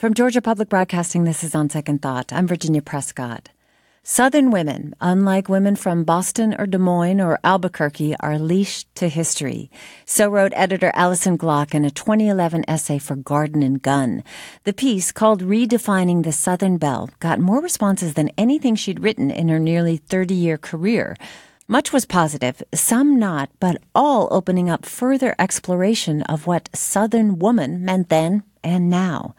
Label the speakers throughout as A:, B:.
A: From Georgia Public Broadcasting, this is On Second Thought. I'm Virginia Prescott. Southern women, unlike women from Boston or Des Moines or Albuquerque, are leashed to history. So wrote editor Alison Glock in a 2011 essay for Garden and Gun. The piece, called Redefining the Southern Belle, got more responses than anything she'd written in her nearly 30 year career. Much was positive, some not, but all opening up further exploration of what Southern woman meant then and now.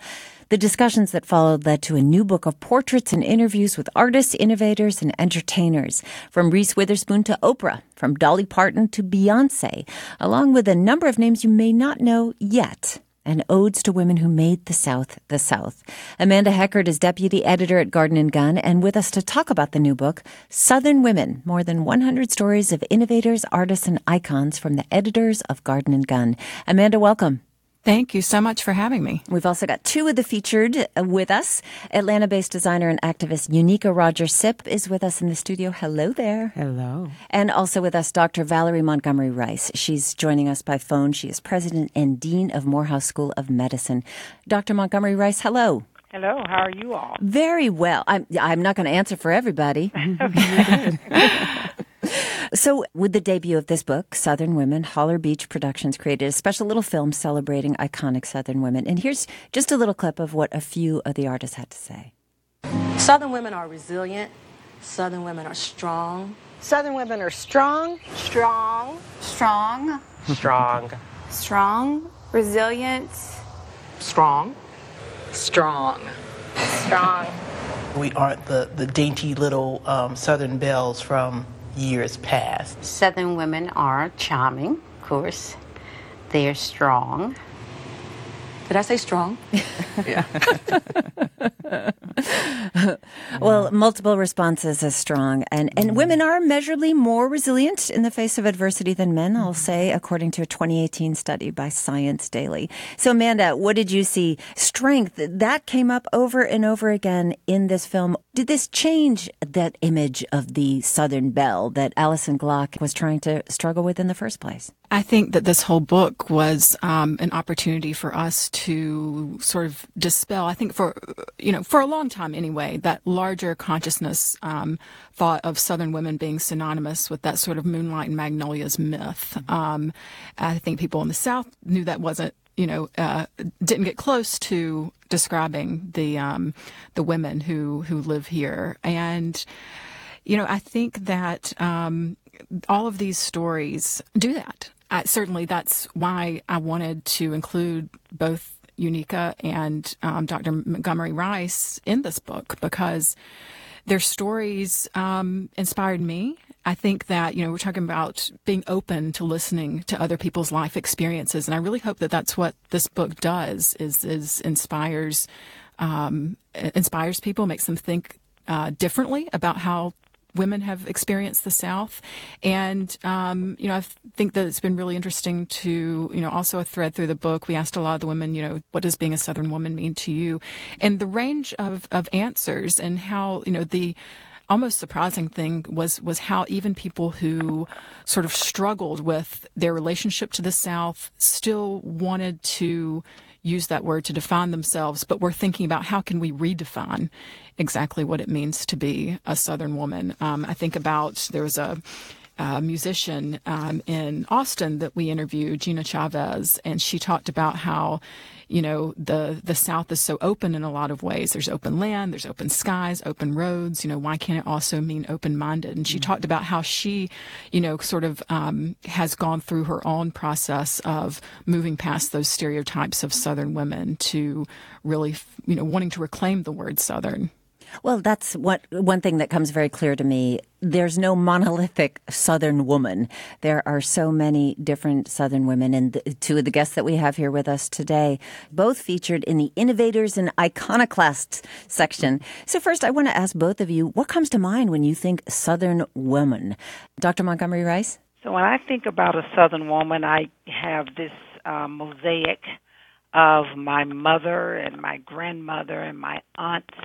A: The discussions that followed led to a new book of portraits and interviews with artists, innovators, and entertainers, from Reese Witherspoon to Oprah, from Dolly Parton to Beyonce, along with a number of names you may not know yet and odes to women who made the South the South. Amanda Heckert is deputy editor at Garden and Gun and with us to talk about the new book, Southern Women, more than 100 stories of innovators, artists, and icons from the editors of Garden and Gun. Amanda, welcome.
B: Thank you so much for having me.
A: We've also got two of the featured uh, with us. Atlanta based designer and activist Unica Rogers Sipp is with us in the studio. Hello there.
C: Hello.
A: And also with us, Dr. Valerie Montgomery Rice. She's joining us by phone. She is president and dean of Morehouse School of Medicine. Dr. Montgomery Rice, hello.
D: Hello, how are you all?
A: Very well. I'm, I'm not going to answer for everybody. So, with the debut of this book, Southern Women, Holler Beach Productions created a special little film celebrating iconic Southern women. And here's just a little clip of what a few of the artists had to say.
E: Southern women are resilient. Southern women are strong.
F: Southern women are strong.
G: Strong.
H: Strong.
I: Strong.
G: Strong. Resilient.
I: Strong.
H: Strong.
G: Strong.
J: We aren't the, the dainty little um, Southern belles from years past.
K: Southern women are charming, of course. They're strong.
E: Did I say strong?
I: yeah.
A: well, multiple responses is strong, and and mm-hmm. women are measurably more resilient in the face of adversity than men. I'll mm-hmm. say, according to a 2018 study by Science Daily. So, Amanda, what did you see? Strength that came up over and over again in this film. Did this change that image of the Southern belle that Alison Glock was trying to struggle with in the first place?
B: I think that this whole book was um, an opportunity for us to sort of dispel. I think for you know for a long time anyway, that larger consciousness um, thought of Southern women being synonymous with that sort of moonlight and magnolias myth. Um, I think people in the South knew that wasn't you know uh, didn't get close to describing the um, the women who who live here and you know I think that um, all of these stories do that uh, certainly that's why I wanted to include both Unica and um, Dr. Montgomery Rice in this book because their stories um, inspired me. I think that, you know, we're talking about being open to listening to other people's life experiences. And I really hope that that's what this book does is, is inspires, um, inspires people, makes them think uh, differently about how women have experienced the South. And, um, you know, I think that it's been really interesting to, you know, also a thread through the book. We asked a lot of the women, you know, what does being a Southern woman mean to you? And the range of, of answers and how, you know, the, almost surprising thing was was how even people who sort of struggled with their relationship to the South still wanted to use that word to define themselves, but we're thinking about how can we redefine exactly what it means to be a Southern woman. Um, I think about there was a uh, musician um, in Austin that we interviewed, Gina Chavez, and she talked about how, you know, the the South is so open in a lot of ways. There's open land, there's open skies, open roads. You know, why can't it also mean open minded? And she mm-hmm. talked about how she, you know, sort of um, has gone through her own process of moving past those stereotypes of Southern women to really, you know, wanting to reclaim the word Southern.
A: Well, that's what one thing that comes very clear to me. There's no monolithic Southern woman. There are so many different Southern women, and the, two of the guests that we have here with us today, both featured in the Innovators and Iconoclasts section. So, first, I want to ask both of you, what comes to mind when you think Southern woman? Dr. Montgomery Rice.
D: So, when I think about a Southern woman, I have this uh, mosaic of my mother and my grandmother and my aunts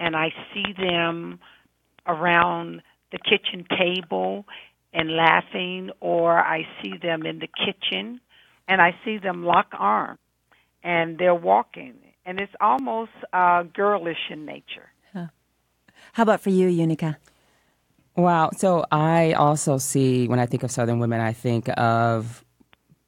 D: and I see them around the kitchen table and laughing, or I see them in the kitchen and I see them lock arms and they're walking and it's almost uh, girlish in nature.
A: How about for you, Unica?
C: Wow. So I also see when I think of Southern women, I think of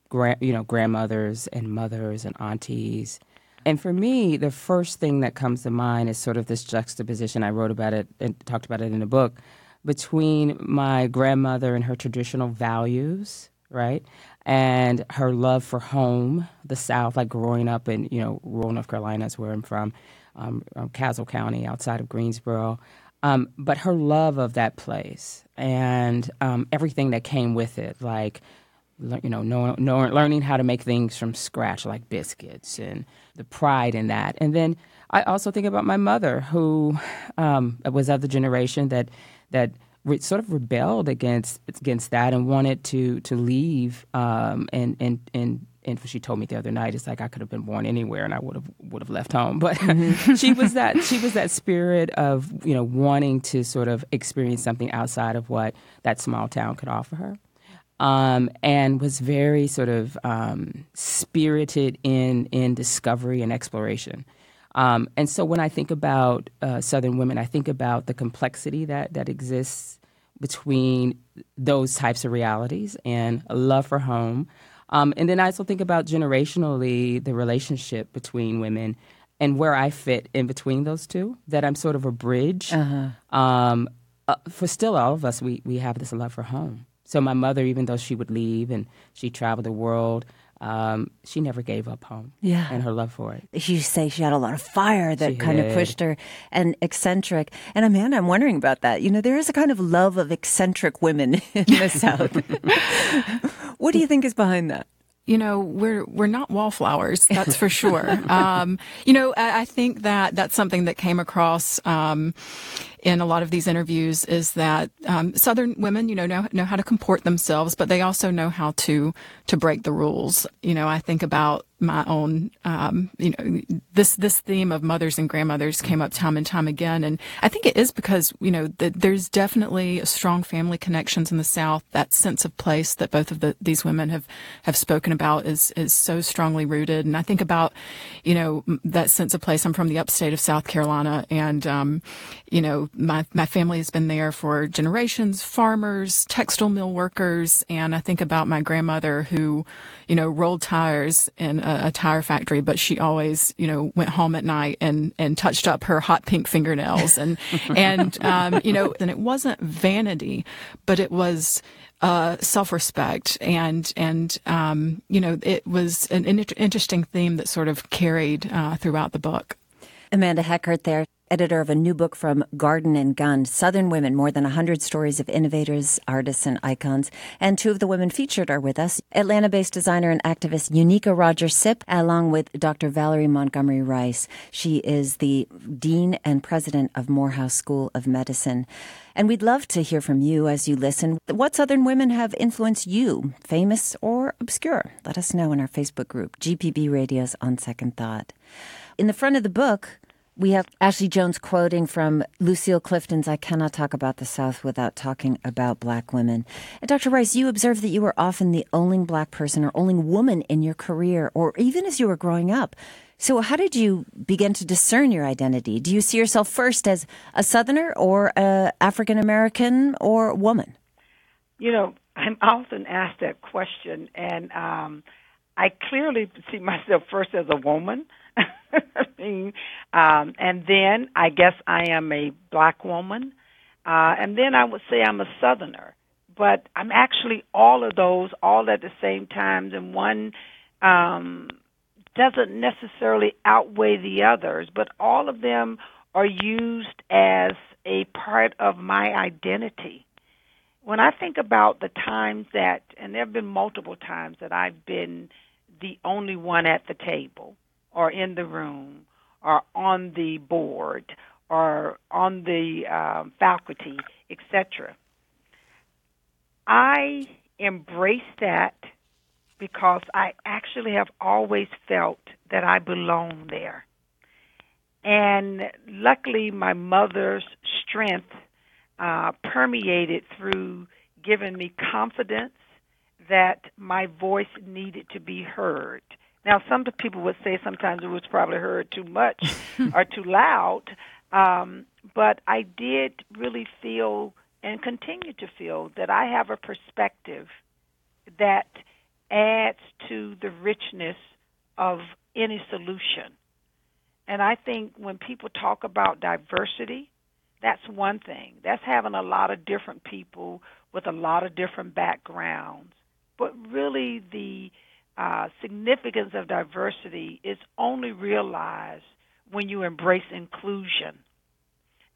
C: grand, you know, grandmothers and mothers and aunties. And for me, the first thing that comes to mind is sort of this juxtaposition. I wrote about it and talked about it in the book between my grandmother and her traditional values, right? And her love for home, the South, like growing up in, you know, rural North Carolina is where I'm from, um, Caswell County outside of Greensboro. Um, but her love of that place and um, everything that came with it, like you know, know, know, learning how to make things from scratch, like biscuits, and the pride in that. And then I also think about my mother, who um, was of the generation that that re- sort of rebelled against against that and wanted to to leave. Um, and and and and she told me the other night, it's like I could have been born anywhere and I would have would have left home. But mm-hmm. she was that she was that spirit of you know wanting to sort of experience something outside of what that small town could offer her um, and was very sort of um, spirited in in discovery and exploration. Um, and so when I think about uh, Southern women, I think about the complexity that that exists between those types of realities and a love for home. Um, and then I also think about generationally the relationship between women and where I fit in between those two. That I'm sort of a bridge. Uh-huh. Um, uh, for still all of us, we we have this love for home. So my mother, even though she would leave and she traveled the world, um, she never gave up home.
A: Yeah.
C: And her love for it.
A: You say she had a lot of fire that she kind did. of pushed her and eccentric. And Amanda, I'm wondering about that. You know, there is a kind of love of eccentric women in the South. what do you think is behind that?
B: you know we're we're not wallflowers that's for sure um, you know I, I, think that that's something that came across um, in a lot of these interviews is that um, Southern women, you know, know know how to comport themselves, but they also know how to to break the rules. You know, I think about my own, um, you know, this this theme of mothers and grandmothers came up time and time again, and I think it is because you know the, there's definitely strong family connections in the South. That sense of place that both of the, these women have have spoken about is is so strongly rooted, and I think about, you know, that sense of place. I'm from the upstate of South Carolina, and um, you know, my my family has been there for generations. Farmers, textile mill workers, and I think about my grandmother who, you know, rolled tires in a, a tire factory, but she always, you know, went home at night and and touched up her hot pink fingernails, and and um, you know, and it wasn't vanity, but it was uh, self-respect. And and um, you know it was an, an, interesting theme that sort of carried uh, throughout the book.
A: Amanda Heckert there editor of a new book from Garden and Gun, Southern Women, more than 100 stories of innovators, artists, and icons. And two of the women featured are with us Atlanta based designer and activist Unica Rogers Sipp, along with Dr. Valerie Montgomery Rice. She is the Dean and President of Morehouse School of Medicine. And we'd love to hear from you as you listen. What Southern women have influenced you, famous or obscure? Let us know in our Facebook group, GPB Radio's On Second Thought. In the front of the book, we have Ashley Jones quoting from Lucille Clifton's I Cannot Talk About the South Without Talking About Black Women. And Dr. Rice, you observed that you were often the only black person or only woman in your career, or even as you were growing up. So, how did you begin to discern your identity? Do you see yourself first as a Southerner or African American or woman?
D: You know, I'm often asked that question, and um, I clearly see myself first as a woman. Um, and then I guess I am a black woman, uh, and then I would say I'm a Southerner. But I'm actually all of those, all at the same time, and one um, doesn't necessarily outweigh the others, but all of them are used as a part of my identity. When I think about the times that, and there have been multiple times that I've been the only one at the table, or in the room or on the board or on the um, faculty, etc. I embrace that because I actually have always felt that I belong there. And luckily, my mother's strength uh, permeated through giving me confidence that my voice needed to be heard Now, some people would say sometimes it was probably heard too much or too loud, um, but I did really feel and continue to feel that I have a perspective that adds to the richness of any solution. And I think when people talk about diversity, that's one thing. That's having a lot of different people with a lot of different backgrounds. But really, the uh, significance of diversity is only realized when you embrace inclusion.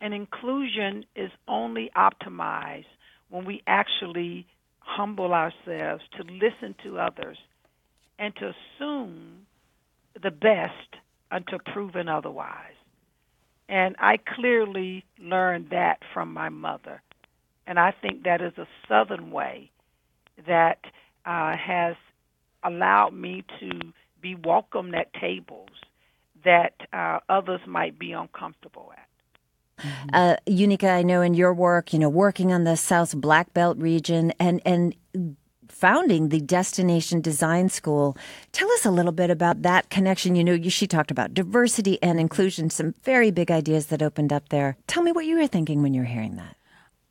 D: And inclusion is only optimized when we actually humble ourselves to listen to others and to assume the best until proven otherwise. And I clearly learned that from my mother. And I think that is a Southern way that uh, has allowed me to be welcomed at tables that uh, others might be uncomfortable at.
A: Uh, Unica, I know in your work, you know, working on the South Black Belt region and and founding the Destination Design School. Tell us a little bit about that connection. You know, you, she talked about diversity and inclusion, some very big ideas that opened up there. Tell me what you were thinking when you were hearing that.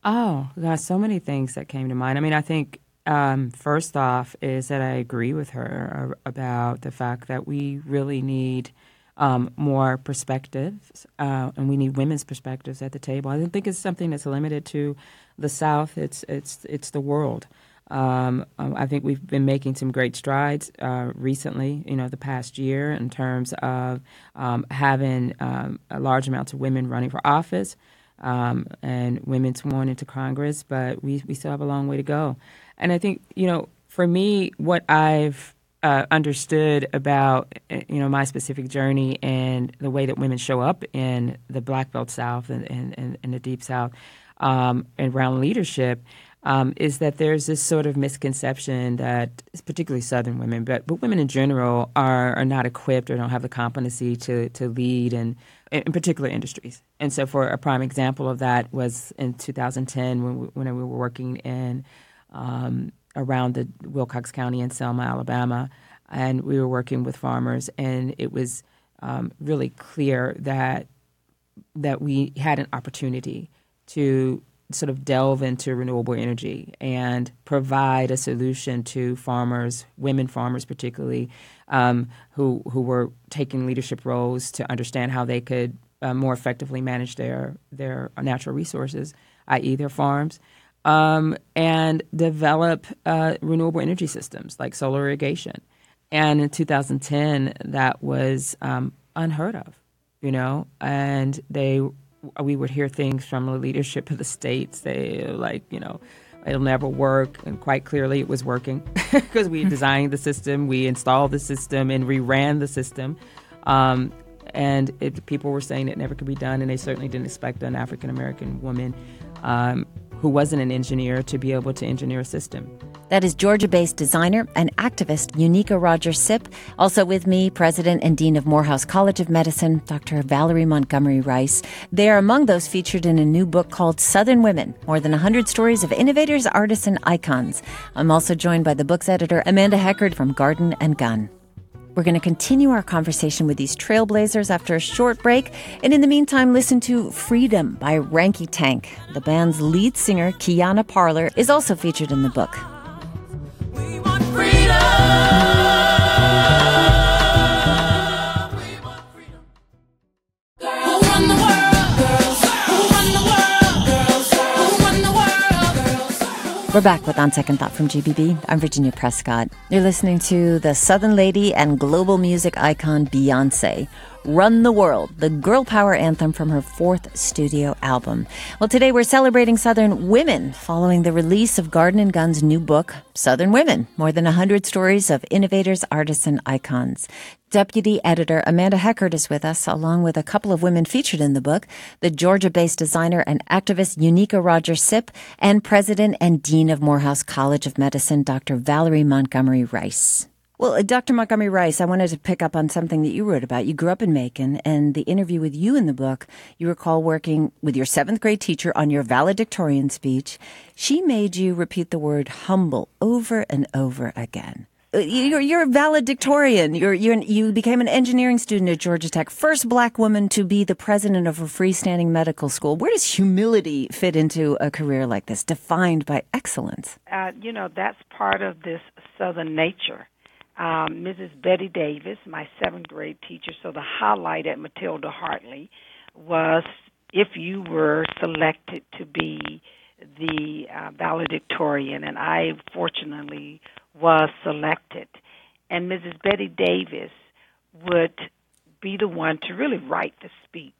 C: Oh, gosh, so many things that came to mind. I mean, I think um, first off is that I agree with her about the fact that we really need um, more perspectives, uh, and we need women's perspectives at the table. I don't think it's something that's limited to the South. It's it's it's the world. Um, um, I think we've been making some great strides uh, recently, you know, the past year in terms of um, having um, a large amounts of women running for office and women sworn into Congress, but we, we still have a long way to go. And I think, you know, for me, what I've uh, understood about uh, you know my specific journey and the way that women show up in the Black Belt South and, and, and the Deep South um, and around leadership um, is that there's this sort of misconception that particularly Southern women, but but women in general are are not equipped or don't have the competency to to lead in in particular industries. And so, for a prime example of that was in 2010 when we, when we were working in um, around the Wilcox County in Selma, Alabama, and we were working with farmers, and it was um, really clear that that we had an opportunity to sort of delve into renewable energy and provide a solution to farmers, women farmers particularly, um, who who were taking leadership roles to understand how they could uh, more effectively manage their their natural resources, i.e., their farms, um, and develop uh, renewable energy systems like solar irrigation. And in 2010, that was um, unheard of, you know, and they we would hear things from the leadership of the states. They like, you know, it'll never work, and quite clearly it was working because we designed the system, we installed the system, and we ran the system. Um, and it, people were saying it never could be done, and they certainly didn't expect an African American woman um, who wasn't an engineer to be able to engineer a system.
A: That is Georgia based designer and activist Unica Rogers Sipp. Also with me, President and Dean of Morehouse College of Medicine, Dr. Valerie Montgomery Rice. They are among those featured in a new book called Southern Women More Than 100 Stories of Innovators, Artists, and Icons. I'm also joined by the book's editor, Amanda Heckert from Garden and Gun. We're going to continue our conversation with these trailblazers after a short break. And in the meantime, listen to Freedom by Ranky Tank. The band's lead singer, Quiana Parler, is also featured in the book. We're back with On Second Thought from GPB. I'm Virginia Prescott. You're listening to the Southern Lady and global music icon Beyonce. Run the World, the girl power anthem from her fourth studio album. Well, today we're celebrating Southern women following the release of Garden and Gun's new book, Southern Women More Than 100 Stories of Innovators, Artists, and Icons. Deputy editor Amanda Heckert is with us, along with a couple of women featured in the book the Georgia based designer and activist Unica Rogers Sipp, and president and dean of Morehouse College of Medicine, Dr. Valerie Montgomery Rice. Well, uh, Dr. Montgomery Rice, I wanted to pick up on something that you wrote about. You grew up in Macon, and the interview with you in the book, you recall working with your seventh grade teacher on your valedictorian speech. She made you repeat the word humble over and over again. you're, you're a valedictorian. You're, you're, you became an engineering student at Georgia Tech, first black woman to be the president of a freestanding medical school. Where does humility fit into a career like this, defined by excellence?
D: Uh, you know, that's part of this Southern nature. Um, Mrs. Betty Davis, my seventh grade teacher, so the highlight at Matilda Hartley was if you were selected to be the uh, valedictorian, and I fortunately was selected. And Mrs. Betty Davis would be the one to really write the speech.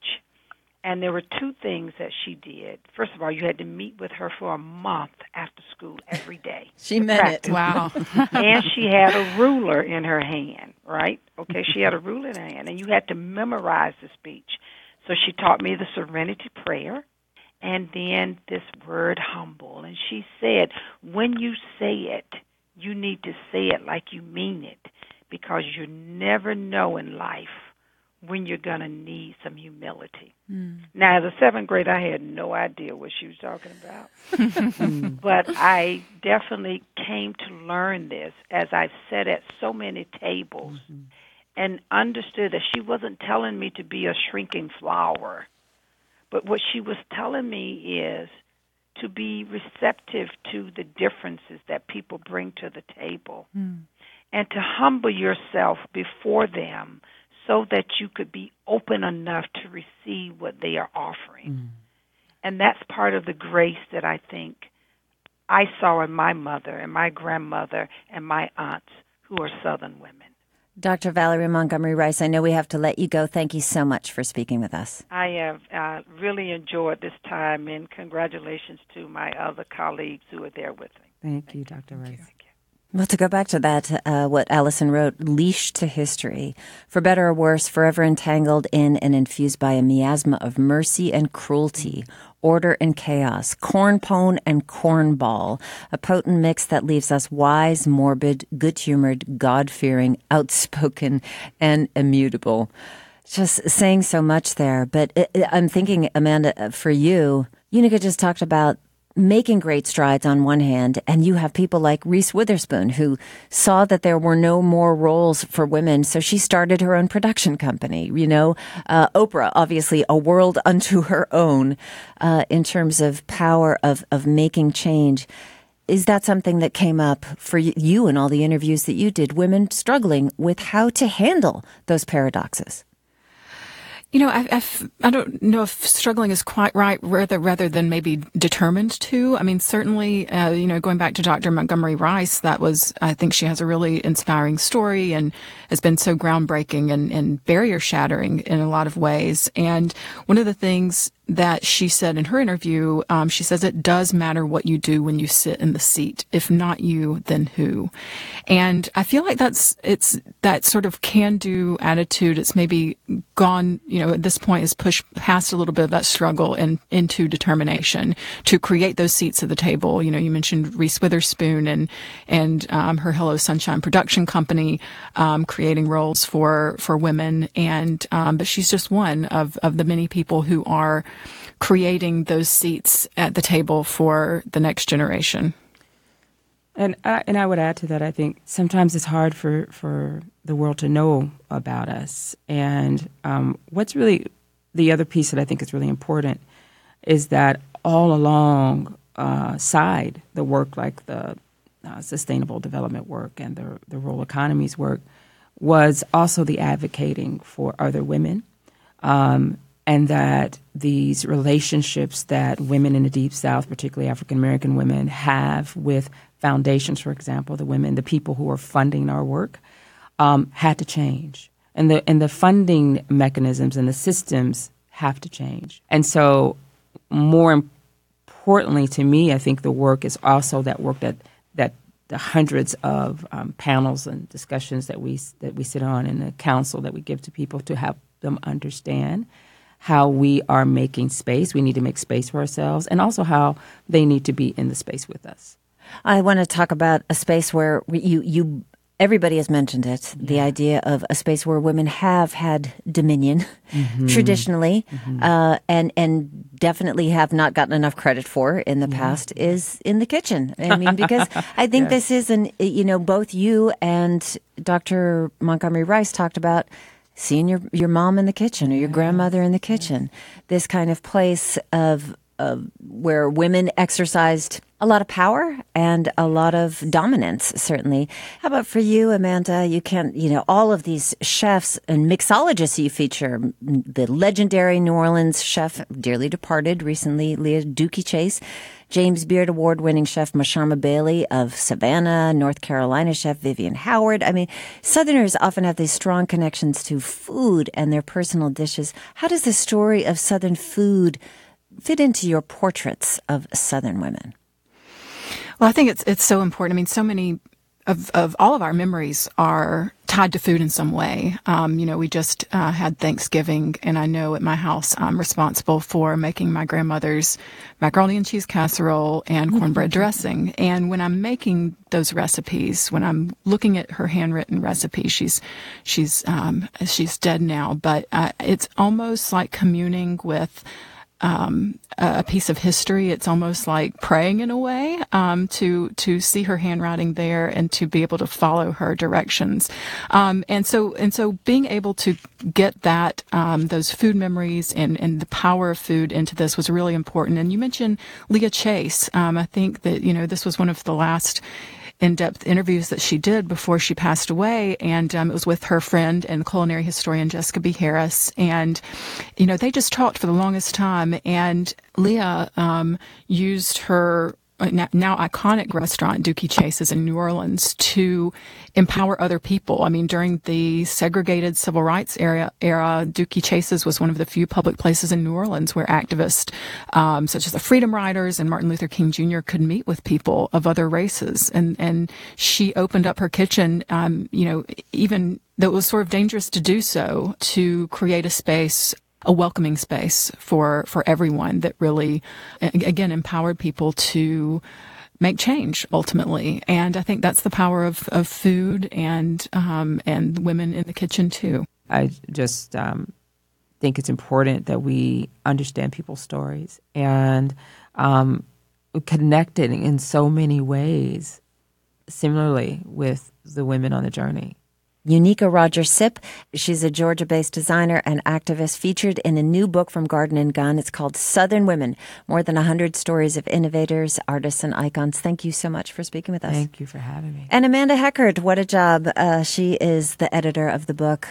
D: And there were two things that she did. First of all, you had to meet with her for a month after school every day.
A: She meant
D: practice.
A: it.
B: Wow.
D: and she had a ruler in her hand, right? Okay, she had a ruler in her hand, and you had to memorize the speech. So she taught me the serenity prayer and then this word humble. And she said, when you say it, you need to say it like you mean it because you never know in life when you're going to need some humility. Mm. Now, as a seventh grade, I had no idea what she was talking about. but I definitely came to learn this as I sat at so many tables mm-hmm. and understood that she wasn't telling me to be a shrinking flower but what she was telling me is to be receptive to the differences that people bring to the table mm. and to humble yourself before them so that you could be open enough to receive what they are offering. Mm. And that's part of the grace that I think I saw in my mother and my grandmother and my aunts who are Southern women.
A: Dr. Valerie Montgomery Rice, I know we have to let you go. Thank you so much for speaking with us.
D: I have uh, really enjoyed this time, and congratulations to my other colleagues who are there with me.
C: Thank you, Dr. Rice.
A: Well, to go back to that, uh, what Alison wrote, leash to history, for better or worse, forever entangled in and infused by a miasma of mercy and cruelty, order and chaos, corn pone and cornball, a potent mix that leaves us wise, morbid, good humored, God fearing, outspoken, and immutable. Just saying so much there. But it, uh, it, I'm thinking, Amanda, for you, Unica just talked about making great strides on one hand, and you have people like Reese Witherspoon who saw that there were no more roles for women, so she started her own production company. You know, uh, Oprah, obviously a world unto her own uh, in terms of power of of making change. Is that something that came up for you in all the interviews that you did? Women struggling with how to handle those paradoxes.
B: You know, I, I, don't know if struggling is quite right, rather rather than maybe determined to. I mean, certainly, uh, you know, going back to Dr. Montgomery Rice, that was, I think she has a really inspiring story and has been so groundbreaking and, and barrier shattering in a lot of ways. And one of the things that she said in her interview, um, she says it does matter what you do when you sit in the seat. If not you, then who? And I feel like that's it's that sort of can-do attitude. It's maybe gone, you know, at this point is pushed past a little bit of that struggle and into determination to create those seats at the table. You know, you mentioned Reese Witherspoon and and um, her Hello Sunshine production company um, creating roles for for women, and um, but she's just one of of the many people who are creating those seats at the table for the next generation.
C: And I, and I would add to that, I think sometimes it's hard for, for the world to know about us. And um, what's really the other piece that I think is really important is that all along uh, side the work like the uh, sustainable development work and the, the rural economies work was also the advocating for other women um, and that these relationships that women in the Deep South, particularly African American women, have with foundations, for example, the women, the people who are funding our work, um, had to change. And the, and the funding mechanisms and the systems have to change. And so, more importantly to me, I think the work is also that work that, that the hundreds of um, panels and discussions that we, that we sit on and the counsel that we give to people to help them understand how we are making space. We need to make space for ourselves, and also how they need to be in the space with us.
A: I want to talk about a space where you you Everybody has mentioned it. The idea of a space where women have had dominion
C: Mm-hmm.
A: traditionally, uh, and and definitely have not gotten enough credit for in the past is in the kitchen. I mean, because I think this is an you know both you and Dr. Montgomery Rice talked about seeing your your mom in the kitchen or your grandmother in the kitchen. This kind of place of of where women exercised a lot of power and a lot of dominance, certainly. How about for you, Amanda? You can't, you know, all of these chefs and mixologists you feature, the legendary New Orleans chef, dearly departed recently, Leah Dooky Chase, James Beard Award winning chef Mashama Bailey of Savannah, North Carolina chef Vivian Howard. I mean, Southerners often have these strong connections to food and their personal dishes. How does the story of Southern food fit into your portraits of Southern women?
B: Well, I think it's it's so important. I mean, so many of of all of our memories are tied to food in some way. Um, you know, we just uh, had Thanksgiving, and I know at my house I'm responsible for making my grandmother's macaroni and cheese casserole and cornbread dressing. And when I'm making those recipes, when I'm looking at her handwritten recipe, she's she's um, she's dead now, but uh, it's almost like communing with um, a piece of history. It's almost like praying in a way um, to to see her handwriting there and to be able to follow her directions. Um, and so and so being able to get that um, those food memories and and the power of food into this was really important. And you mentioned Leah Chase. Um, I think that you know this was one of the last in-depth interviews that she did before she passed away, and um, it was with her friend and culinary historian Jessica B. Harris, and you know they just talked for the longest time, and Leah um, used her now, iconic restaurant Dooky Chase's in New Orleans to empower other people. I mean, during the segregated civil rights era, era Dooky Chase's was one of the few public places in New Orleans where activists um, such as the Freedom Riders and Martin Luther King Jr. could meet with people of other races. And and she opened up her kitchen, um, you know, even though it was sort of dangerous to do so, to create a space a welcoming space for for everyone that really again empowered people to make change ultimately. And i think that's the power of, of food and um, and women in the kitchen too.
C: I just um, think it's important that we understand people's stories and um, connect it in so many ways similarly with the women on the journey
A: Unica Rogers Sipp. She's a Georgia based designer and activist featured in a new book from Garden and Gun. It's called Southern Women More than 100 Stories of Innovators, Artists, and Icons. Thank you so much for speaking with us.
C: Thank you for having me.
A: And Amanda Heckert, what a job. Uh, she is the editor of the book.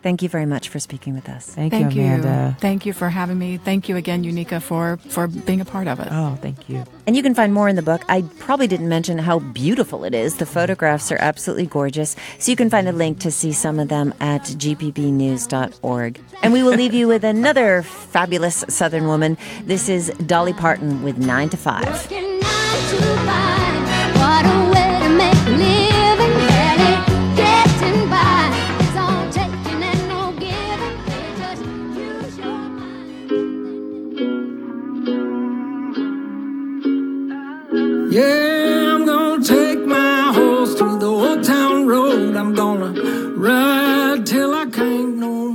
A: Thank you very much for speaking with us.
C: Thank,
B: thank
C: you, Amanda.
B: You. Thank you for having me. Thank you again, Unica, for, for being a part of it.
C: Oh, thank you.
A: And you can find more in the book. I probably didn't mention how beautiful it is. The photographs are absolutely gorgeous. So you can find a link to see some of them at gpbnews.org. And we will leave you with another fabulous Southern woman. This is Dolly Parton with 9 to 5.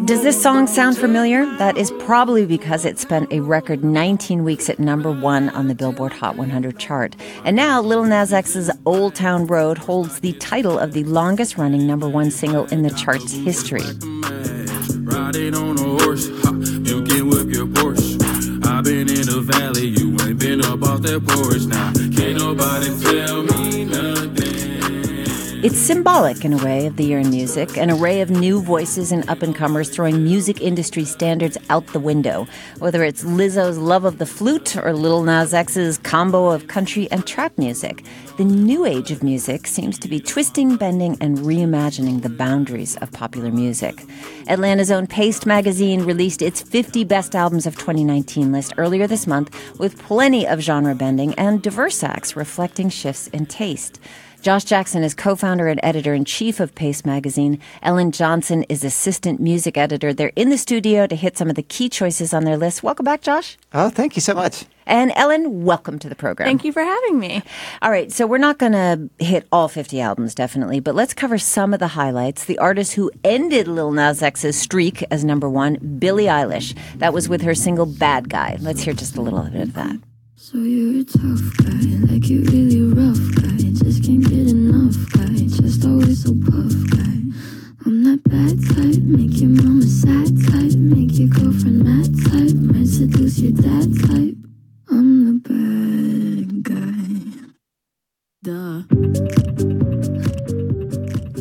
A: Does this song sound familiar? That is probably because it spent a record 19 weeks at number one on the Billboard Hot 100 chart. And now Lil Nas X's Old Town Road holds the title of the longest running number one single in the chart's history.
L: Riding on a horse, you can whip your Porsche. I've been in the valley, you ain't been up off that porch now. Can't nobody tell me nothing.
A: It's symbolic in a way of the year in music, an array of new voices and up and comers throwing music industry standards out the window. Whether it's Lizzo's love of the flute or Lil Nas X's combo of country and trap music, the new age of music seems to be twisting, bending, and reimagining the boundaries of popular music. Atlanta's own Paste magazine released its 50 best albums of 2019 list earlier this month with plenty of genre bending and diverse acts reflecting shifts in taste. Josh Jackson is co founder and editor in chief of Paste Magazine. Ellen Johnson is assistant music editor. They're in the studio to hit some of the key choices on their list. Welcome back, Josh.
M: Oh, thank you so much.
A: And Ellen, welcome to the program.
M: Thank you for having me.
A: All right, so we're not going to hit all 50 albums, definitely, but let's cover some of the highlights. The artist who ended Lil Nas X's streak as number one, Billie Eilish. That was with her single Bad Guy. Let's hear just a little bit of that.
N: So you're a tough guy, like you really rough guy. Just can't get enough guy, just always so puff guy. I'm that bad type, make your mama sad type, make your girlfriend mad type, might seduce your dad type.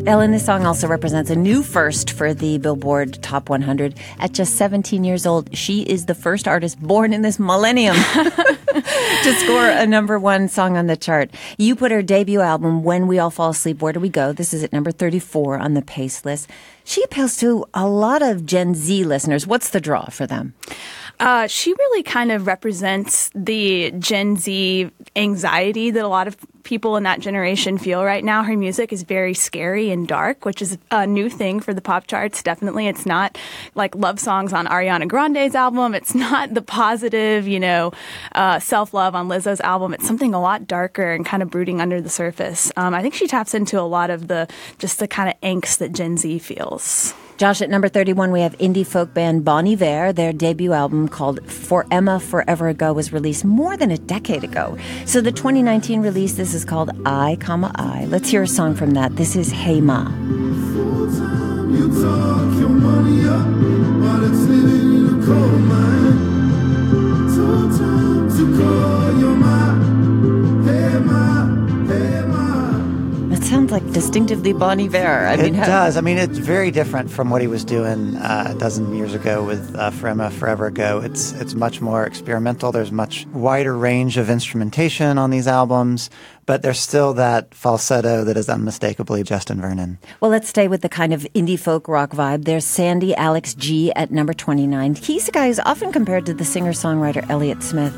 A: Ellen, this song also represents a new first for the Billboard Top 100. At just 17 years old, she is the first artist born in this millennium to score a number one song on the chart. You put her debut album, When We All Fall Asleep, Where Do We Go? This is at number 34 on the Paste list. She appeals to a lot of Gen Z listeners. What's the draw for them?
M: Uh, she really kind of represents the Gen Z anxiety that a lot of people in that generation feel right now. Her music is very scary and dark, which is a new thing for the pop charts. Definitely, it's not like love songs on Ariana Grande's album. It's not the positive, you know, uh, self love on Lizzo's album. It's something a lot darker and kind of brooding under the surface. Um, I think she taps into a lot of the just the kind of angst that Gen Z feels.
A: Josh, at number 31, we have indie folk band Bon Iver. Their debut album called For Emma Forever Ago was released more than a decade ago. So the 2019 release, this is called I, comma I. Let's hear a song from that. This is Hey Ma.
L: You talk your money up it's living in a.
A: That sounds like distinctively Bon Iver. I
O: it
A: mean, how-
O: does. I mean, it's very different from what he was doing uh, a dozen years ago with uh, For Forever Ago. It's it's much more experimental. There's much wider range of instrumentation on these albums, but there's still that falsetto that is unmistakably Justin Vernon.
A: Well, let's stay with the kind of indie folk rock vibe. There's Sandy Alex G at number 29. He's a guy who's often compared to the singer songwriter Elliott Smith.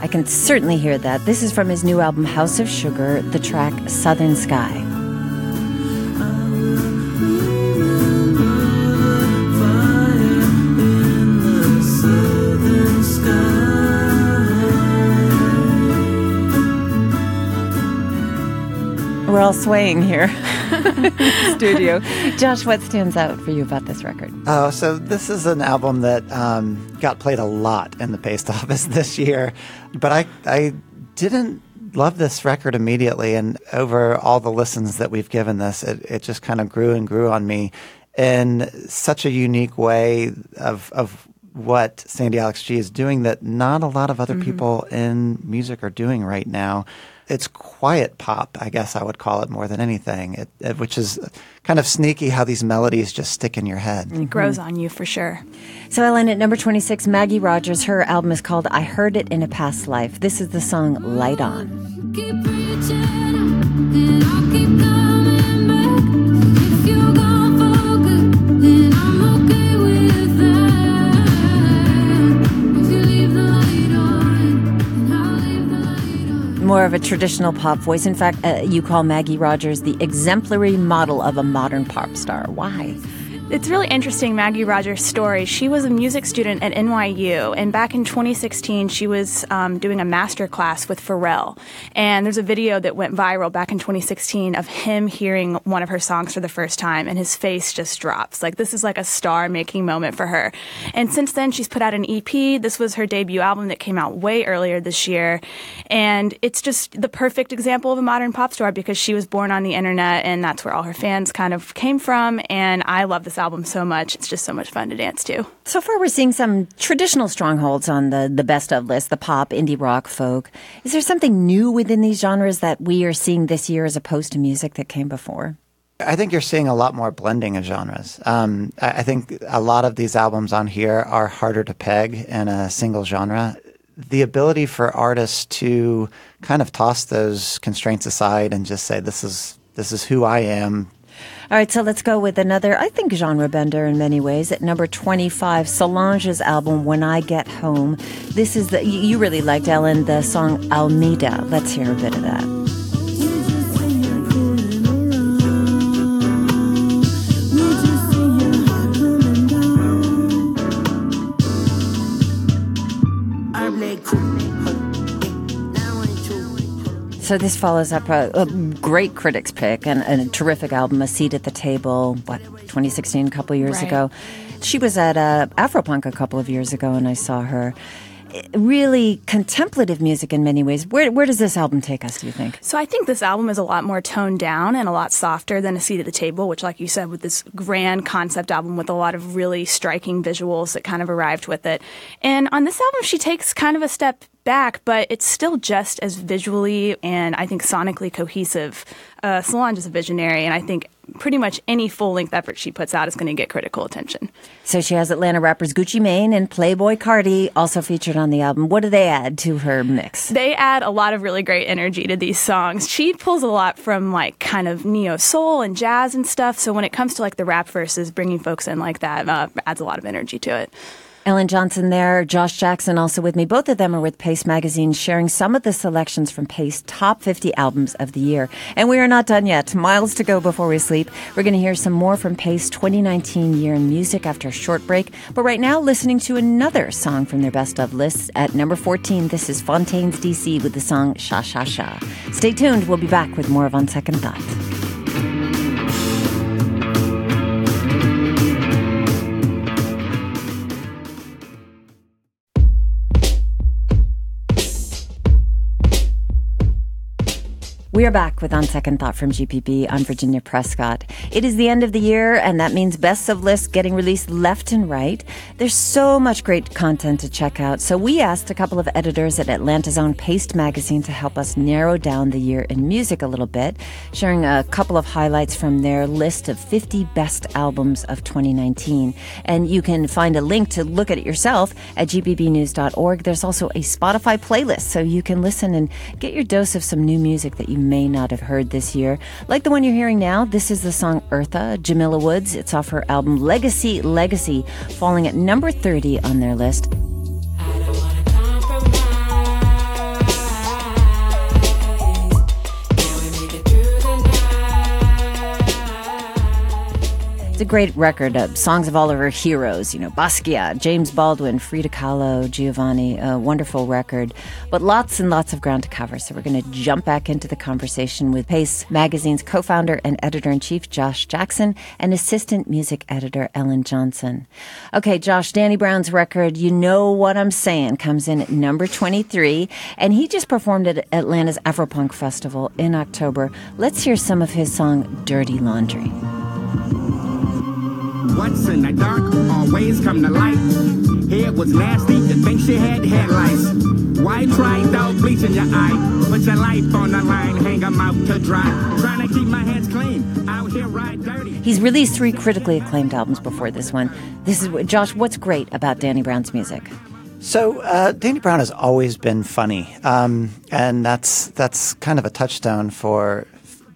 A: I can certainly hear that. This is from his new album, House of Sugar, the track Southern Sky. We're all swaying here. Studio. Josh, what stands out for you about this record?
O: Oh, so this is an album that um, got played a lot in the Paste Office this year, but I I didn't love this record immediately, and over all the listens that we've given this, it, it just kind of grew and grew on me in such a unique way of of what Sandy Alex G is doing that not a lot of other
P: Mhm.
O: people in music are doing right now. It's quiet pop, I guess I would call it more than anything, it, it- which is kind of sneaky how these melodies just stick in your head.
M: It grows on you for sure.
A: So, Ellen, at number 26, Maggie Rogers, her album is called I Heard It in a Past Life. This is the song Light On. More of a traditional pop voice. In fact, uh, you call Maggie Rogers the exemplary model of a modern pop star. Why?
M: It's really interesting, Maggie Rogers' story. She was a music student at NYU, and back in 2016, she was um, doing a master class with Pharrell. And there's a video that went viral back in 2016 of him hearing one of her songs for the first time, and his face just drops. Like, this is like a star making moment for her. And since then, she's put out an EP. This was her debut album that came out way earlier this year. And it's just the perfect example of a modern pop star because she was born on the internet, and that's where all her fans kind of came from. And I love this album so much. It's just so much fun to dance to.
A: So far, we're seeing some traditional strongholds on the, the best of list the pop, indie rock, folk. Is there something new within these genres that we are seeing this year as opposed to music that came before?
O: I think you're seeing a lot more blending of genres. Um, I, I think a lot of these albums on here are harder to peg in a single genre. The ability for artists to kind of toss those constraints aside and just say, "This is this is who I am."
A: All right, so let's go with another, I think, genre bender in many ways. At number 25, Solange's album, When I Get Home. This is the, you really liked, Ellen, the song Almeda. Let's hear a bit of that. So this follows up a, a great critics pick and, and, a terrific album, A Seat at the Table, what, 2016, a couple years
M: Right.
A: ago. She was at uh, Afropunk a couple of years ago and I saw her. Really contemplative music in many ways. Where, where does this album take us, do you think?
M: So I think this album is a lot more toned down and a lot softer than A Seat at the Table, which, like you said, with this grand concept album with a lot of really striking visuals that kind of arrived with it. And on this album, she takes kind of a step back, but it's still just as visually and I think sonically cohesive. Uh, Solange is a visionary, and I think pretty much any full length effort she puts out is going to get critical attention.
A: So she has Atlanta rappers Gucci Mane and Playboi Carti also featured on the album. What do they add to her mix?
M: They add a lot of really great energy to these songs. She pulls a lot from like kind of neo soul and jazz and stuff. So when it comes to like the rap verses, bringing folks in like that uh, adds a lot of energy to it.
A: Ellen Johnson there, Josh Jackson also with me. Both of them are with Paste Magazine, sharing some of the selections from Paste top 50 albums of the year. And we are not done yet. Miles to go before we sleep. We're going to hear some more from Paste 2019 year in music after a short break. But right now, listening to another song from their best of list at number 14. This is Fontaines DC with the song Sha Sha Sha. Stay tuned. We'll be back with more of On Second Thought. We are back with On Second Thought from GPB. I'm Virginia Prescott. It is the end of the year, and that means best of lists getting released left and right. There's so much great content to check out, so we asked a couple of editors at Atlanta's own Paste magazine to help us narrow down the year in music a little bit, sharing a couple of highlights from their list of 50 best albums of 2019. And you can find a link to look at it yourself at gpbnews.org. There's also a Spotify playlist, so you can listen and get your dose of some new music that you may not have heard this year. Like the one you're hearing now, this is the song Eartha, Jamila Woods. It's off her album Legacy Legacy, falling at number 30 on their list. It's a great record. Uh, songs of all of her heroes, you know, Basquiat, James Baldwin, Frida Kahlo, Giovanni. A wonderful record, but lots and lots of ground to cover. So we're going to jump back into the conversation with Paste Magazine's co-founder and editor-in-chief Josh Jackson and assistant music editor Ellen Johnson. Okay, Josh, Danny Brown's record, "You Know What I'm Saying," comes in at number 23, and he just performed at Atlanta's Afropunk Festival in October. Let's hear some of his song "Dirty Laundry."
P: What's in the dark always come to light. Hair was nasty to think she had headlights. Why try without bleaching your eye? Put your life on the line, hang 'em out to dry. Trying to keep my hands clean, out here ride dirty.
A: He's released three critically acclaimed albums before this one. This is Josh. What's great about Danny Brown's music?
O: So uh, Danny Brown has always been funny, um, and that's that's kind of a touchstone for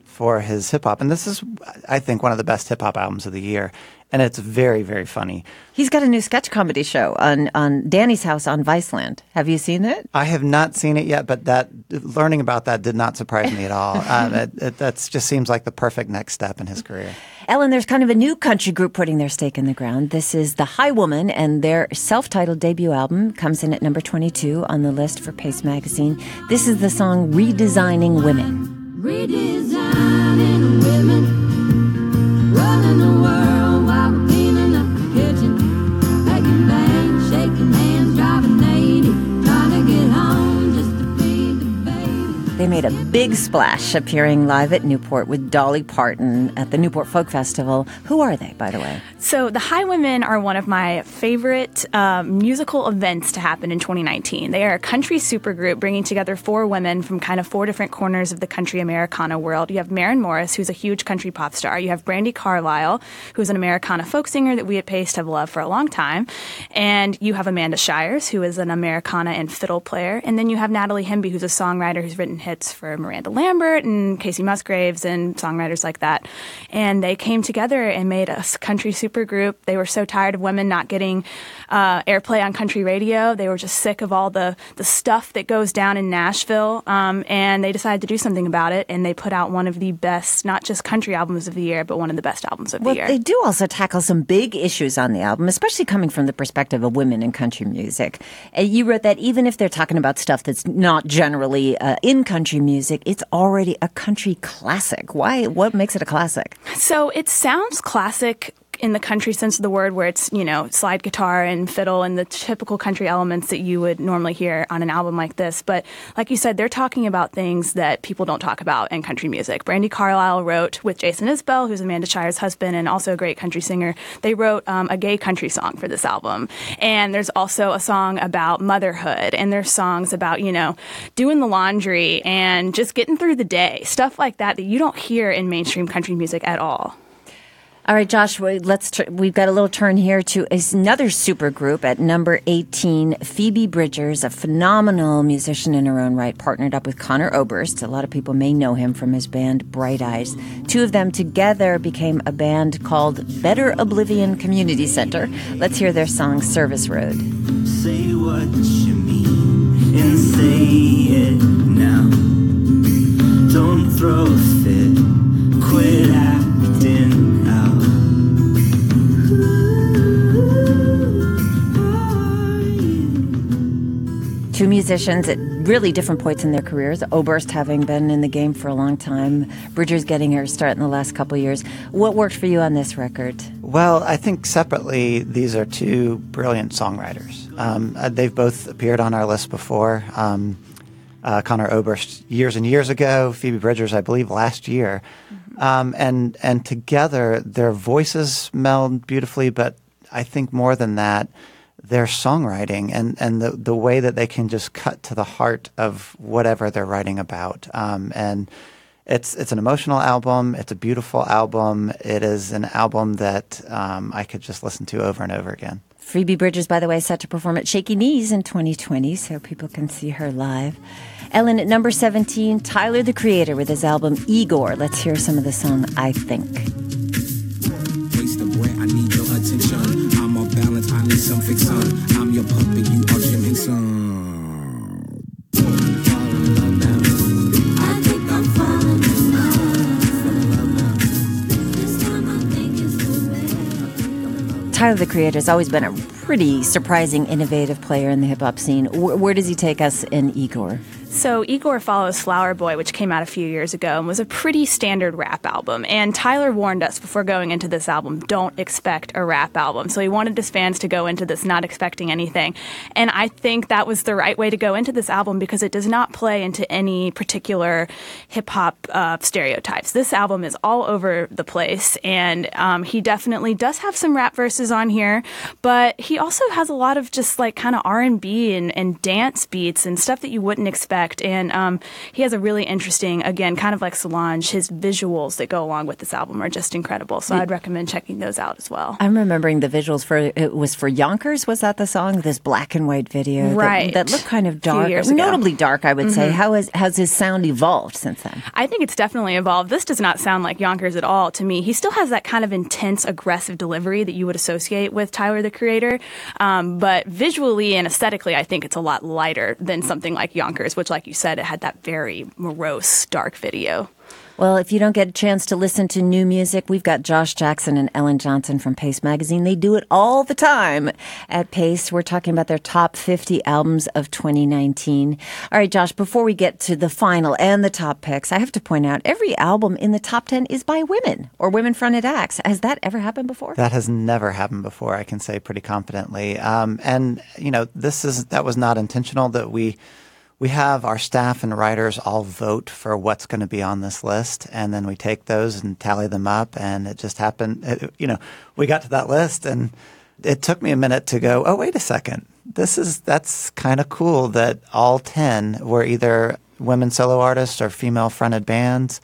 O: for his hip hop. And this is, I think, one of the best hip hop albums of the year. And it's very, very funny.
A: He's got a new sketch comedy show on on Danny's House on Viceland. Have you seen it?
O: I have not seen it yet, but that learning about that did not surprise me at all. uh, it, it, that just seems like the perfect next step in his career.
A: Ellen, there's kind of a new country group putting their stake in the ground. This is The Highwomen, and their self titled debut album comes in at number 22 on the list for Paste Magazine. This is the song Redesigning Women.
N: Redesigning women,
A: They made a big splash appearing live at Newport with Dolly Parton at the Newport Folk Festival. Who are they, by the way?
M: So, the Highwomen are one of my favorite uh, musical events to happen in 2019. They are a country supergroup bringing together four women from kind of four different corners of the country Americana world. You have Maren Morris, who's a huge country pop star. You have Brandi Carlile, who's an Americana folk singer that we at Paste have loved for a long time. And you have Amanda Shires, who is an Americana and fiddle player. And then you have Natalie Hemby, who's a songwriter who's written hits for Miranda Lambert and Kacey Musgraves and songwriters like that. And they came together and made a country super group. They were so tired of women not getting uh, airplay on country radio. They were just sick of all the, the stuff that goes down in Nashville. Um, and they decided to do something about it. And they put out one of the best, not just country albums of the year, but one of the best albums of
A: Well,
M: the year.
A: they do also tackle some big issues on the album, especially coming from the perspective of women in country music. And you wrote that even if they're talking about stuff that's not generally uh, in country country music, it's already a country classic. Why? What makes it a classic?
M: So it sounds classic in the country sense of the word, where it's, you know, slide guitar and fiddle and the typical country elements that you would normally hear on an album like this. But like you said, they're talking about things that people don't talk about in country music. Brandi Carlile wrote with Jason Isbell, who's Amanda Shire's husband and also a great country singer, they wrote um, a gay country song for this album. And there's also a song about motherhood, and there's songs about, you know, doing the laundry and just getting through the day. Stuff like that that you don't hear in mainstream country music at all.
A: All right, Josh, let's. Tr- we've got a little turn here to another super group at number 18. Phoebe Bridgers, a phenomenal musician in her own right, partnered up with Conor Oberst. A lot of people may know him from his band Bright Eyes. Two of them together became a band called Better Oblivion Community Center. Let's hear their song Service Road.
Q: Say what you mean and say it now. Don't throw fit, quit acting
A: Two musicians at really different points in their careers. Oberst having been in the game for a long time, Bridgers getting her start in the last couple years. What worked for you on this record?
O: Well, I think separately, these are two brilliant songwriters. Um, uh, they've both appeared on our list before. Um, uh, Conor Oberst years and years ago, Phoebe Bridgers, I believe, last year. Um, and and together, their voices meld beautifully. But I think more than that, their songwriting and, and the, the way that they can just cut to the heart of whatever they're writing about. Um, and it's it's an emotional album. It's a beautiful album. It is an album that um, I could just listen to over and over again.
A: Phoebe Bridgers, by the way, set to perform at Shaky Knees in 2020, so people can see her live. Ellen at number 17, Tyler the Creator with his album Igor. Let's hear some of the song I Think.
P: Balance, I need some fiction. I'm your puppet, you are Jim Henson.
N: I think I'm falling in love. This time I think it's too bad.
A: Tyler the Creator has always been a pretty surprising, innovative player in the hip hop scene. Where, where does he take us in Igor?
M: So Igor follows Flower Boy, which came out a few years ago and was a pretty standard rap album. And Tyler warned us before going into this album, don't expect a rap album. So he wanted his fans to go into this not expecting anything. And I think that was the right way to go into this album because it does not play into any particular hip hop uh, stereotypes. This album is all over the place, and um, he definitely does have some rap verses on here, but he also has a lot of just like kind of R and B and dance beats and stuff that you wouldn't expect. And um, he has a really interesting, again, kind of like Solange. His visuals that go along with this album are just incredible. So I'd recommend checking those out as well.
A: I'm remembering the visuals for it was for Yonkers. Was that the song? This black and white video, that-
M: Right.
A: That, looked kind of dark, notably dark. I would say.
M: Mhm.
A: How has has his sound evolved since then?
M: I think it's definitely evolved. This does not sound like Yonkers at all to me. He still has that kind of intense, aggressive delivery that you would associate with Tyler the Creator. Um, but visually and aesthetically, I think it's a lot lighter than something like Yonkers, which, like you said, it had that very morose, dark video.
A: Well, if you don't get a chance to listen to new music, we've got Josh Jackson and Ellen Johnson from Paste Magazine. They do it all the time at Paste. We're talking about their top 50 albums of 2019. All right, Josh, before we get to the final and the top picks, I have to point out every album in the top 10 is by women or women fronted acts. Has that ever happened before?
O: That has never happened before. I can say pretty confidently. Um, and you know, this is that was not intentional. That we we have our staff and writers all vote for what's going to be on this list, and then we take those and tally them up. And it just happened. It, you know, we got to that list, and it took me a minute to go. Oh, wait a second. This is that's kind of cool that all ten were either women solo artists or female fronted bands.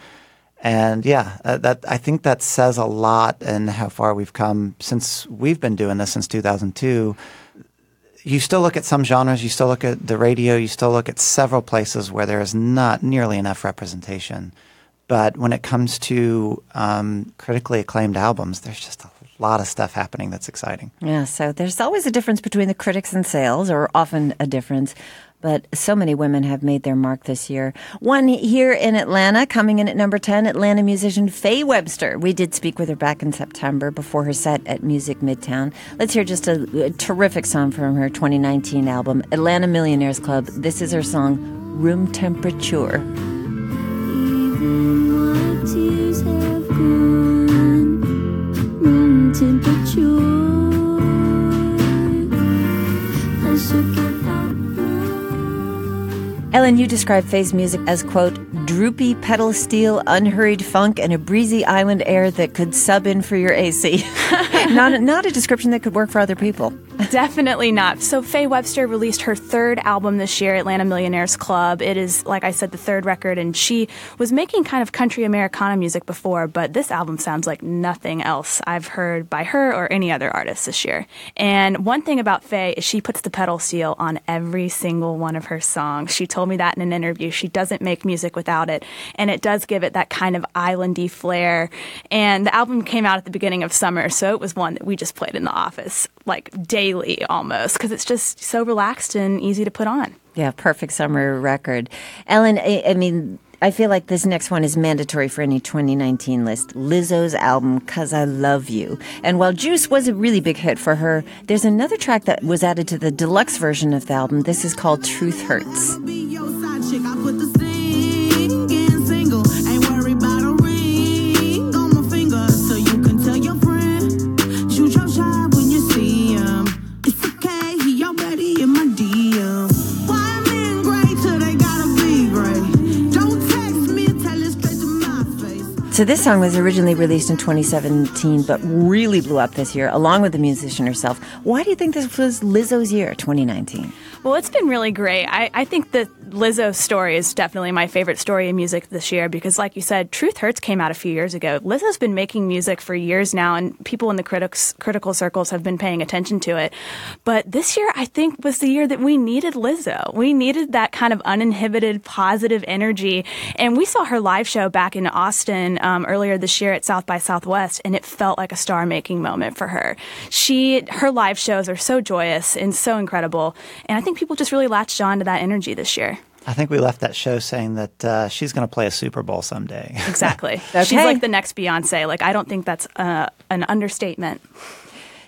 O: And yeah, uh, that I think that says a lot in how far we've come since we've been doing this since 2002. You still look at some genres, you still look at the radio, you still look at several places where there is not nearly enough representation. But when it comes to um, critically acclaimed albums, there's just a lot of stuff happening that's exciting.
A: Yeah, so there's always a difference between the critics and sales, or often a difference. But so many women have made their mark this year. One here in Atlanta, coming in at number 10, Atlanta musician Faye Webster. We did speak with her back in September before her set at Music Midtown. Let's hear just a, a terrific song from her 2019 album, Atlanta Millionaires Club. This is her song, room temperature. Ellen, you describe Faye's music as, quote, droopy pedal steel, unhurried funk, and a breezy island air that could sub in for your AC. not, not a description that could work for other people.
M: Definitely not. So, Faye Webster released her third album this year, Atlanta Millionaires Club. It is, like I said, the third record, and she was making kind of country Americana music before, but this album sounds like nothing else I've heard by her or any other artist this year. And one thing about Faye is she puts the pedal steel on every single one of her songs. She told me that in an interview. She doesn't make music without it, and it does give it that kind of islandy flair. And the album came out at the beginning of summer, so it was one that we just played in the office like daily almost because it's just so relaxed and easy to put on.
A: Yeah, perfect summer record. Ellen, I, I mean, I feel like this next one is mandatory for any 2019 list. Lizzo's album, Cause I Love You. And while Juice was a really big hit for her, there's another track that was added to the deluxe version of the album. This is called Truth Hurts. So this song was originally released in 2017, but really blew up this year, along with the musician herself. Why do you think this was Lizzo's year, 2019?
M: Well, it's been really great. I, I think the Lizzo story is definitely my favorite story in music this year because, like you said, Truth Hurts came out a few years ago. Lizzo's been making music for years now, and people in the critics, critical circles have been paying attention to it. But this year, I think, was the year that we needed Lizzo. We needed that kind of uninhibited, positive energy. And we saw her live show back in Austin um, earlier this year at South by Southwest, and it felt like a star making moment for her. She, her live shows are so joyous and so incredible. And I think people just really latched on to that energy this year.
O: I think we left that show saying that uh, she's going to play a Super Bowl someday.
M: Exactly.
A: Okay.
M: She's like the next Beyonce. Like, I don't think that's uh, an understatement.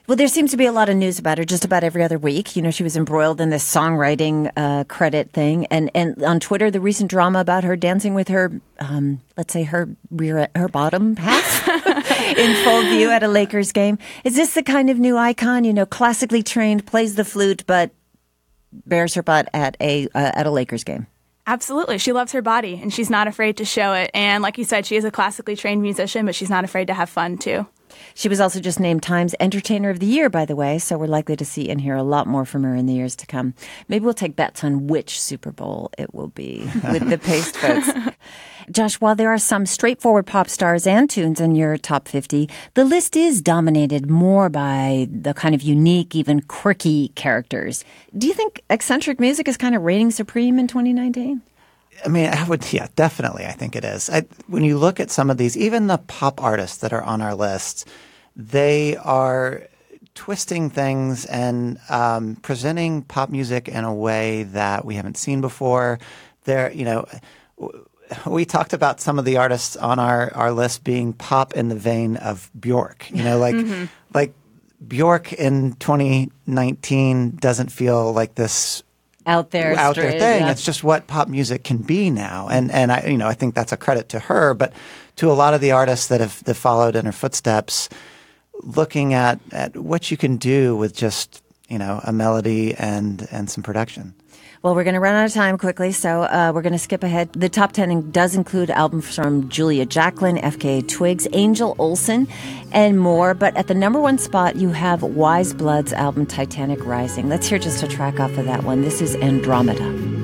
A: Well, there seems to be a lot of news about her just about every other week. You know, she was embroiled in this songwriting uh, credit thing, and and on Twitter, the recent drama about her dancing with her, um, let's say her rear, her bottom half in full view at a Lakers game. Is this the kind of new icon? You know, classically trained, plays the flute, but bears her butt at a uh, at a Lakers game.
M: Absolutely. She loves her body and she's not afraid to show it. And like you said, she is a classically trained musician, but she's not afraid to have fun too.
A: She was also just named Times Entertainer of the Year, by the way, so we're likely to see and hear a lot more from her in the years to come. Maybe we'll take bets on which Super Bowl it will be with the Paste folks. Josh, while there are some straightforward pop stars and tunes in your top 50, the list is dominated more by the kind of unique, even quirky characters. Do you think eccentric music is kind of reigning supreme in 2019?
O: I mean, I would, yeah, definitely. I think it is. I, when you look at some of these, even the pop artists that are on our list, they are twisting things and um, presenting pop music in a way that we haven't seen before. There, you know, we talked about some of the artists on our, our list being pop in the vein of Bjork. You know, like
L: Mhm.
O: like Bjork in 2019 doesn't feel like this
A: Out there,
O: out there thing.
A: yeah.
O: It's just what pop music can be now, and and I you know I think that's a credit to her, but to a lot of the artists that have that followed in her footsteps, looking at at what you can do with just you know a melody and and some production.
A: Well, we're going to run out of time quickly, so uh, we're going to skip ahead. The top 10 does include albums from Julia Jacklin, FKA Twigs, Angel Olsen, and more. But at the number one spot, you have Weyes Blood's album Titanic Rising. Let's hear just a track off of that one. This is Andromeda.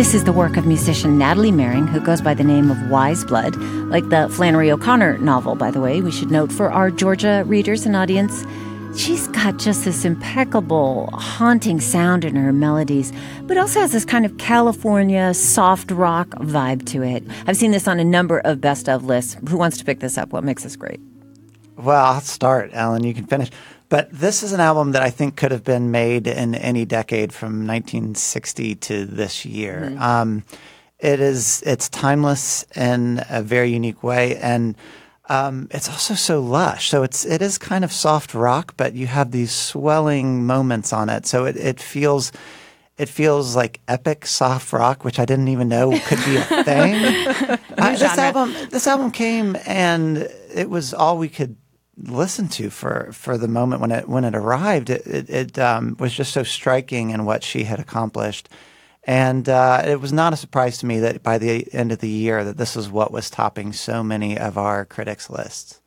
A: This is the work of musician Natalie Mering, who goes by the name of Weyes Blood, like the Flannery O'Connor novel, by the way. We should note for our Georgia readers and audience. She's got just this impeccable, haunting sound in her melodies, but also has this kind of California soft rock vibe to it. I've seen this on a number of best of lists. Who wants to pick this up? What makes this great?
O: Well, I'll start, Alan. You can finish. But this is an album that I think could have been made in any decade from 1960 to this year.
A: Mhm.
O: Um, it is it's timeless in a very unique way, and um, it's also so lush. So it's it is kind of soft rock, but you have these swelling moments on it. So it, it feels it feels like epic soft rock, which I didn't even know could be a thing. Uh, this album this album came and it was all we could listen to for for the moment when it when it arrived. It it, it um, was just so striking in what she had accomplished. And uh, it was not a surprise to me that by the end of the year that this is what was topping so many of our critics' lists.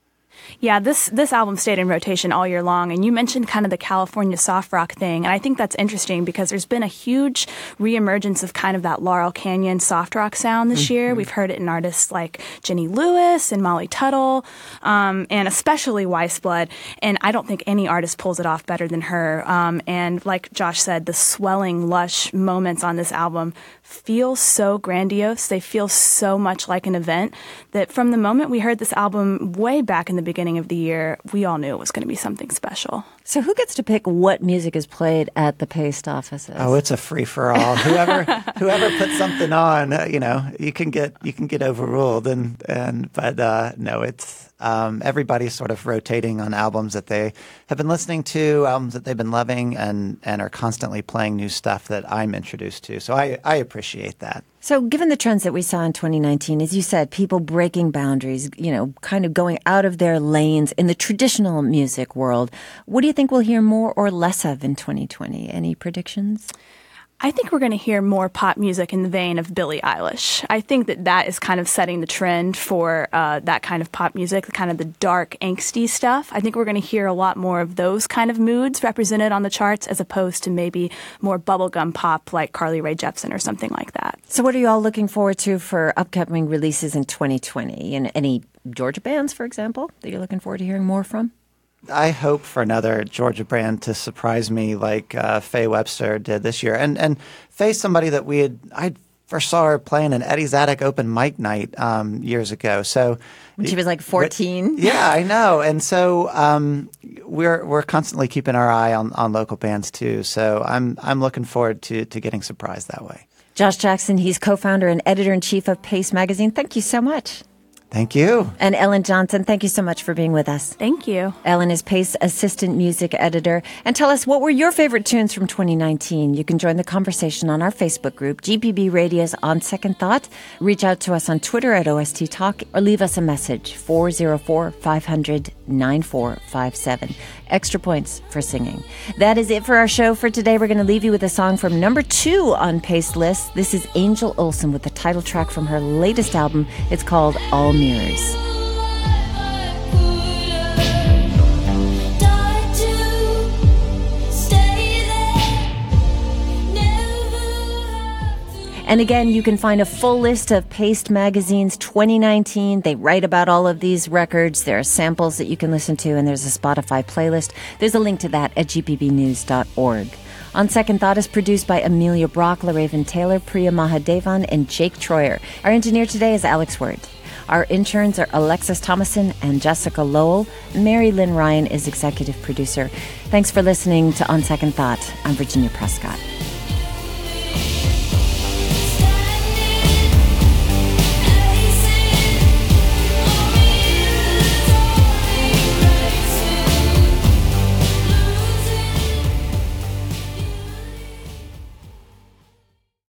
M: Yeah, this this album stayed in rotation all year long, and you mentioned kind of the California soft rock thing, and I think that's interesting because there's been a huge reemergence of kind of that Laurel Canyon soft rock sound this year. We've heard it in artists like Jenny Lewis and Molly Tuttle, um, and especially Weyes Blood. And I don't think any artist pulls it off better than her. Um, and like Josh said, the swelling, lush moments on this album feel so grandiose. They feel so much like an event that from the moment we heard this album way back in the beginning of the year, we all knew it was going to be something special.
A: So who gets to pick what music is played at the paste offices?
O: Oh, it's a free for all. Whoever whoever puts something on, uh, you know, you can get you can get overruled, and and but uh, no, it's um, everybody's sort of rotating on albums that they have been listening to, albums that they've been loving, and and are constantly playing new stuff that I'm introduced to. So I I appreciate that.
A: So, given the trends that we saw in 2019, as you said, people breaking boundaries, you know, kind of going out of their lanes in the traditional music world, what do you think we'll hear more or less of in 2020? Any predictions?
M: I think we're going to hear more pop music in the vein of Billie Eilish. I think that that is kind of setting the trend for uh, that kind of pop music, the kind of the dark, angsty stuff. I think we're going to hear a lot more of those kind of moods represented on the charts as opposed to maybe more bubblegum pop like Carly Rae Jepsen or something like that.
A: So, what are you all looking forward to for upcoming releases in 2020? And any Georgia bands, for example, that you're looking forward to hearing more from?
O: I hope for another Georgia brand to surprise me like uh, Faye Webster did this year. And and Faye's somebody that we had I first saw her playing an Eddie's Attic open mic night um, years ago. So
A: When she was like 14?
O: yeah, I know. And so um, we're we're constantly keeping our eye on, on local bands too. So I'm I'm looking forward to to getting surprised that way.
A: Josh Jackson, he's co founder and editor in chief of Paste Magazine. Thank you so much.
O: Thank you.
A: And Ellen Johnson, thank you so much for being with us.
M: Thank you.
A: Ellen is Paste Assistant Music Editor. And tell us what were your favorite tunes from 2019? You can join the conversation on our Facebook group, GPB Radio's On Second Thought. Reach out to us on Twitter at OST Talk or leave us a message 404 500 9457. Extra points for singing. That is it for our show for today. We're going to leave you with a song from number two on Paste List. This is Angel Olsen with the title track from her latest album. It's called All Mirrors. And again, you can find a full list of Paste Magazine's 2019. They write about all of these records. There are samples that you can listen to, and there's a Spotify playlist. There's a link to that at gpbnews.org. On Second Thought is produced by Amelia Brock, LaRaven Taylor, Priya Mahadevan, and Jake Troyer. Our engineer today is Alex Word. Our interns are Alexis Thomason and Jessica Lowell. Mary Lynn Ryan is executive producer. Thanks for listening to On Second Thought. I'm Virginia Prescott.